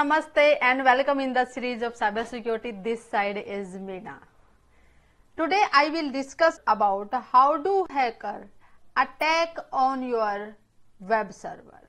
namaste and welcome in the series of cybersecurity. This side is Meena. Today I will discuss about how do hacker attack on your web server.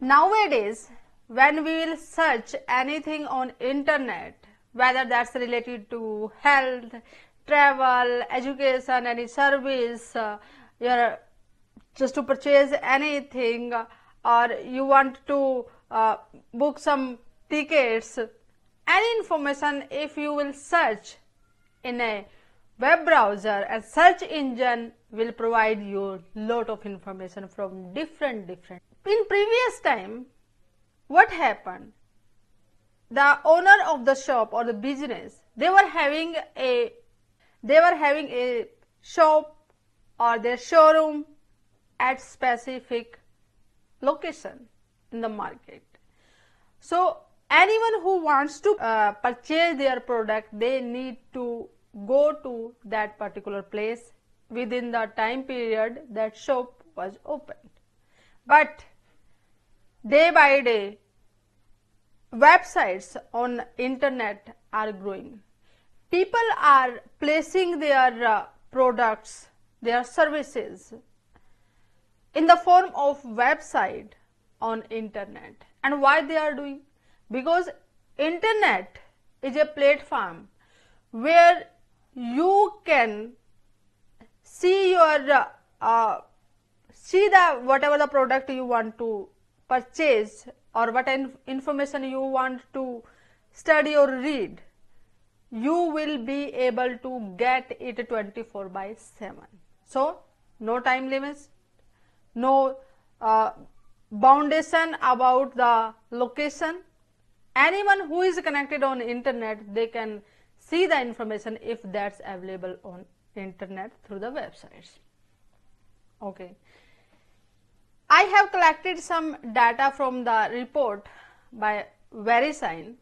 Nowadays, when we will search anything on internet, whether that's related to health, travel, education, any service, uh, your just to purchase anything or you want to uh, book some tickets any information if you will search in a web browser. And search engine will provide you lot of information from different different. In previous time what happened? The owner of the shop or the business they were having a they were having a shop or their showroom at specific location in the market. So anyone who wants to uh, purchase their product, they need to go to that particular place within the time period that shop was opened. But day by day, websites on internet are growing. People are placing their uh, products, their services in the form of website on internet. And why they are doing? Because internet is a platform where you can see your uh, uh, see the whatever the product you want to purchase or what information you want to study or read you will be able to get it 24 by 7 so no time limits no uh, foundation about the location. Anyone who is connected on internet, they can see the information if that's available on internet through the websites. Okay. I have collected some data from the report by VeriSign.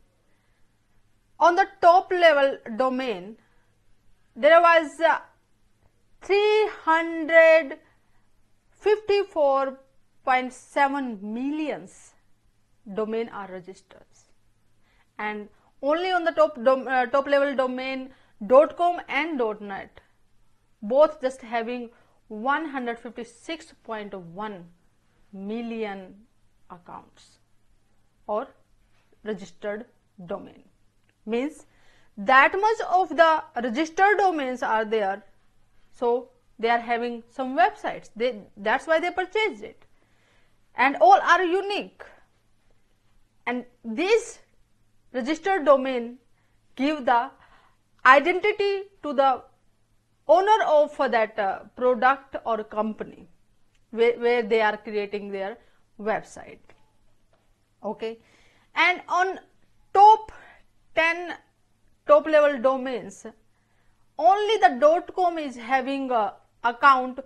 On the top level domain, there was uh, 354 1.7 millions domain are registered, and only on the top uh, top level domain .com and .net both just having 156.1 million accounts or registered domain. Means that much of the registered domains are there. So they are having some websites. They that's why they purchased it and all are unique. And this registered domain give the identity to the owner of that uh, product or company where, where they are creating their website. Okay? And on top 10 top level domains only the dot com is having a account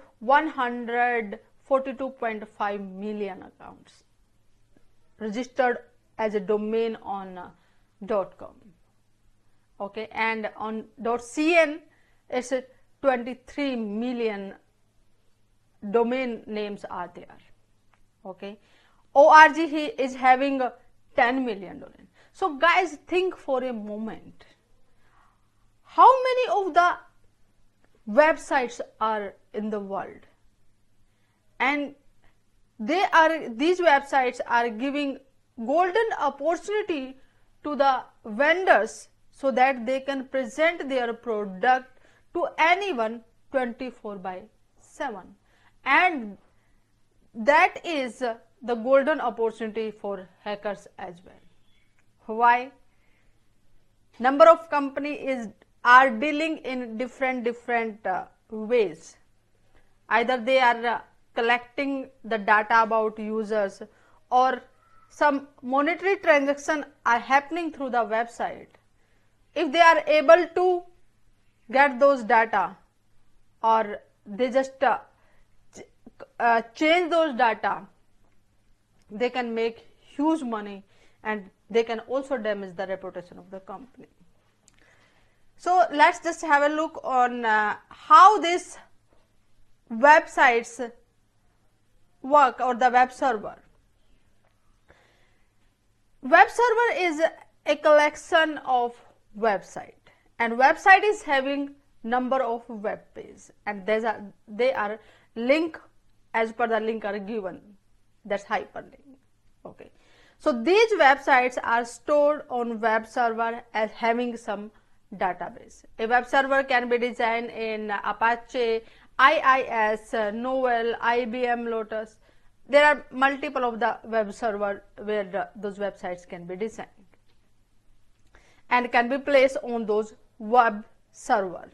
142.5 million accounts registered as a domain on uh, .com. Okay and on .cn it's 23 million domain names are there. Okay org is having 10 million domain. So guys think for a moment. How many of the websites are in the world and they are these websites are giving golden opportunity to the vendors so that they can present their product to anyone 24 by 7 and that is the golden opportunity for hackers as well. Why? Number of company is are dealing in different different uh, ways. Either they are uh, collecting the data about users or some monetary transaction are happening through the website if they are able to get those data or they just uh, uh, change those data they can make huge money and they can also damage the reputation of the company. So let's just have a look on uh, how these websites work or the web server. web server is a collection of website and website is having number of web pages and these are they are link as per the link are given. That's hyperlink. Okay. So these websites are stored on web server as having some database. A web server can be designed in apache iis uh, novell ibm lotus there are multiple of the web server where the, those websites can be designed and can be placed on those web server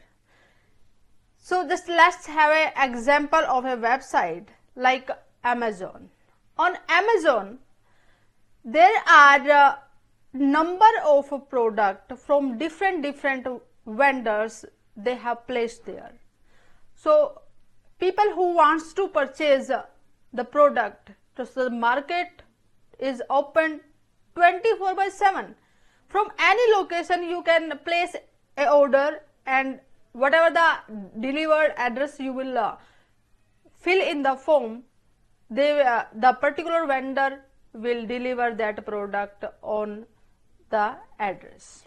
so just let's have an example of a website like Amazon. On Amazon, there are a number of product from different different vendors they have placed there. So people who wants to purchase the product, so the market is open 24 by 7. From any location you can place a order and whatever the delivered address you will uh, fill in the form they uh, the particular vendor will deliver that product on the address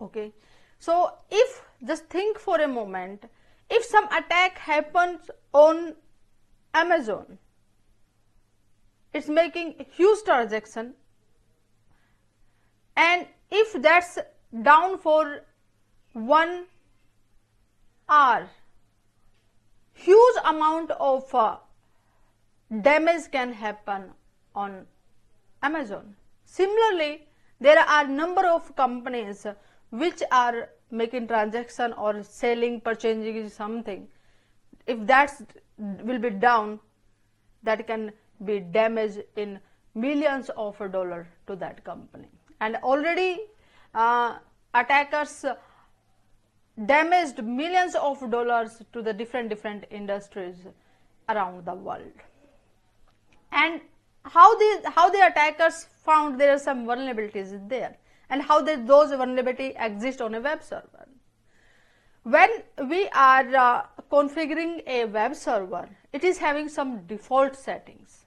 okay so if just think for a moment. If some attack happens on amazon it's making huge transaction. And if that's down for one hour huge amount of uh, damage can happen on amazon. Similarly there are number of companies which are making transaction or selling purchasing something if that will be down that can be damage in millions of dollar to that company. And already uh, attackers damaged millions of dollars to the different different industries around the world. And how the how the attackers found there are some vulnerabilities there and how did those vulnerability exist on a web server? When we are uh, configuring a web server it is having some default settings.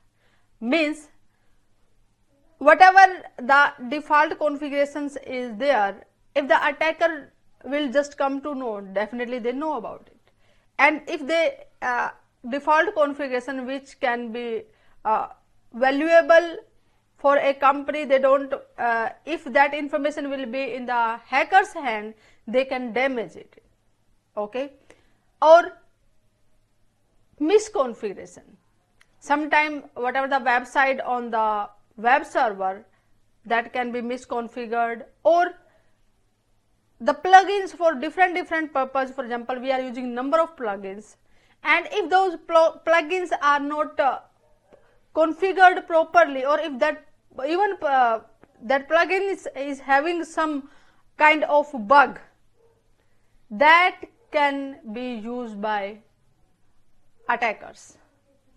Means whatever the default configurations is there if the attacker will just come to know definitely they know about it. And if they uh, default configuration which can be uh, valuable for a company they don't uh, if that information will be in the hacker's hand they can damage it okay? Or misconfiguration. Sometime whatever the website on the web server that can be misconfigured or the plugins for different different purpose. For example we are using number of plugins. And if those pl plugins are not uh, configured properly or if that even uh, that plugin is, is having some kind of bug that can be used by attackers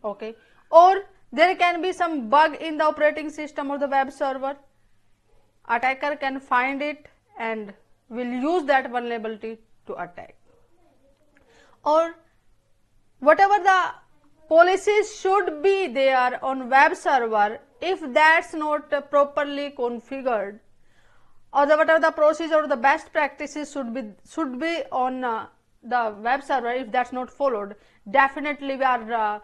okay? Or there can be some bug in the operating system or the web server. Attacker can find it and will use that vulnerability to attack. Or whatever the policies should be there on web server if that's not properly configured or the whatever the procedure or the best practices should be should be on uh, the web server if that's not followed definitely we are uh,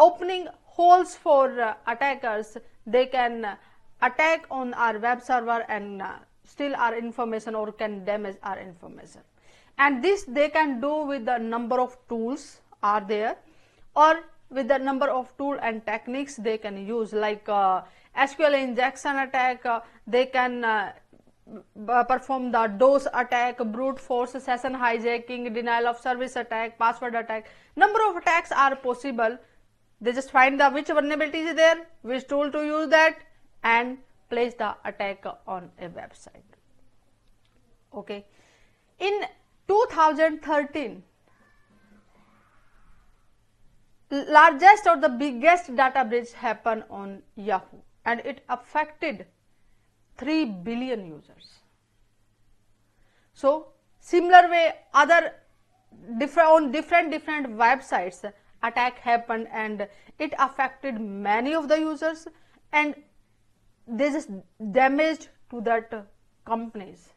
opening holes for uh, attackers. They can attack on our web server and uh, steal our information or can damage our information. And this they can do with the number of tools are there or with the number of tool and techniques they can use like uh, SQL injection attack uh, they can uh, perform the DOS attack, brute force session hijacking, denial of service attack, password attack. Number of attacks are possible. They just find the which vulnerability is there, which tool to use that and place the attack on a website okay in 2013 largest or the biggest data breach happened on yahoo and it affected 3 billion users. So similar way other different on different different websites attack happened and it affected many of the users and they just damaged to that companies.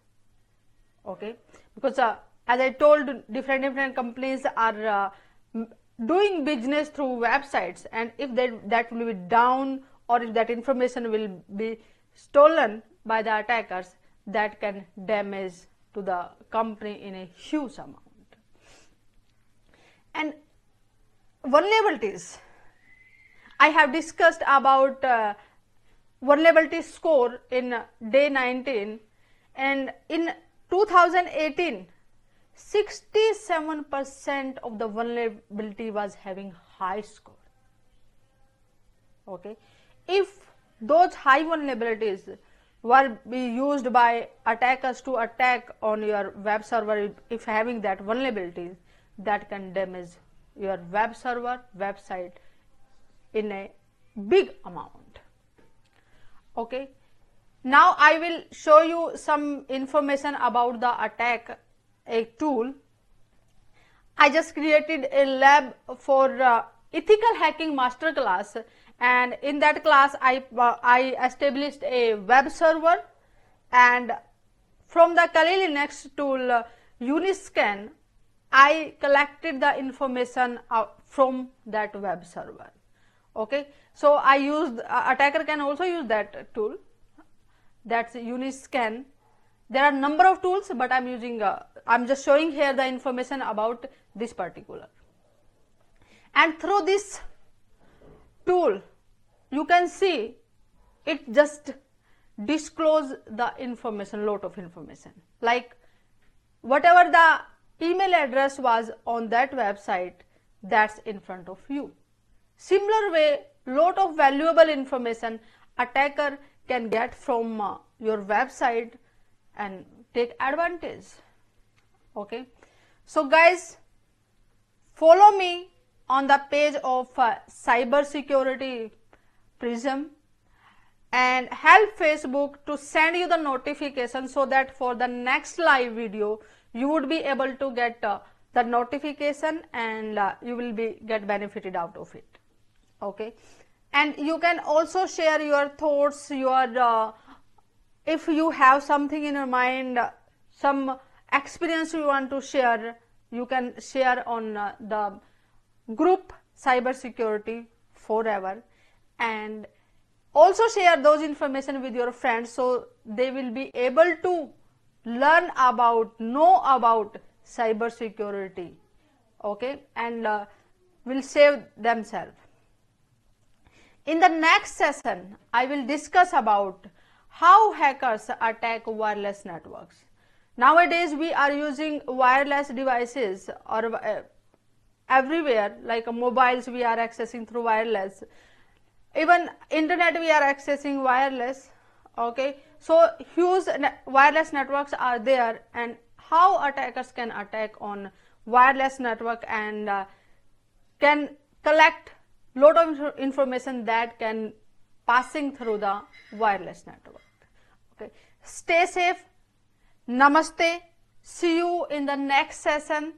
Okay? Because uh, as i told different different companies are uh, doing business through websites and if that that will be down or if that information will be stolen by the attackers that can damage to the company in a huge amount. And vulnerabilities. I have discussed about uh, vulnerability score in day 19 and in 2018 67% of the vulnerability was having high score. Okay? If those high vulnerabilities were be used by attackers to attack on your web server if having that vulnerabilities that can damage your web server website in a big amount. Okay? Now i will show you some information about the attack a tool. I just created a lab for uh, ethical hacking masterclass. And in that class i uh, i established a web server. And from the Kali Linux tool uh, uniscan i collected the information uh, from that web server. Okay? So i used uh, attacker can also use that tool. That's uniscan there are number of tools but i'm using uh, i'm just showing here the information about this particular. And through this tool you can see it just disclose the information lot of information. Like whatever the email address was on that website that's in front of you. Similar way lot of valuable information attacker can get from uh, your website and take advantage. Okay? So guys follow me on the page of uh, cyber security prism and help facebook to send you the notification so that for the next live video you would be able to get uh, the notification and uh, you will be get benefited out of it. Okay? And you can also share your thoughts your uh, if you have something in your mind some experience you want to share you can share on uh, the group cyber security forever. And also share those information with your friends so they will be able to learn about know about cyber security okay? And uh, will save themselves. In the next session i will discuss about how hackers attack wireless networks. Nowadays, we are using wireless devices or uh, everywhere, like mobiles we are accessing through wireless. Even internet we are accessing wireless. Okay, so huge ne wireless networks are there, and how attackers can attack on wireless network and uh, can collect lot of information that can passing through the wireless network. Okay. Stay safe. Namaste. See you in the next session.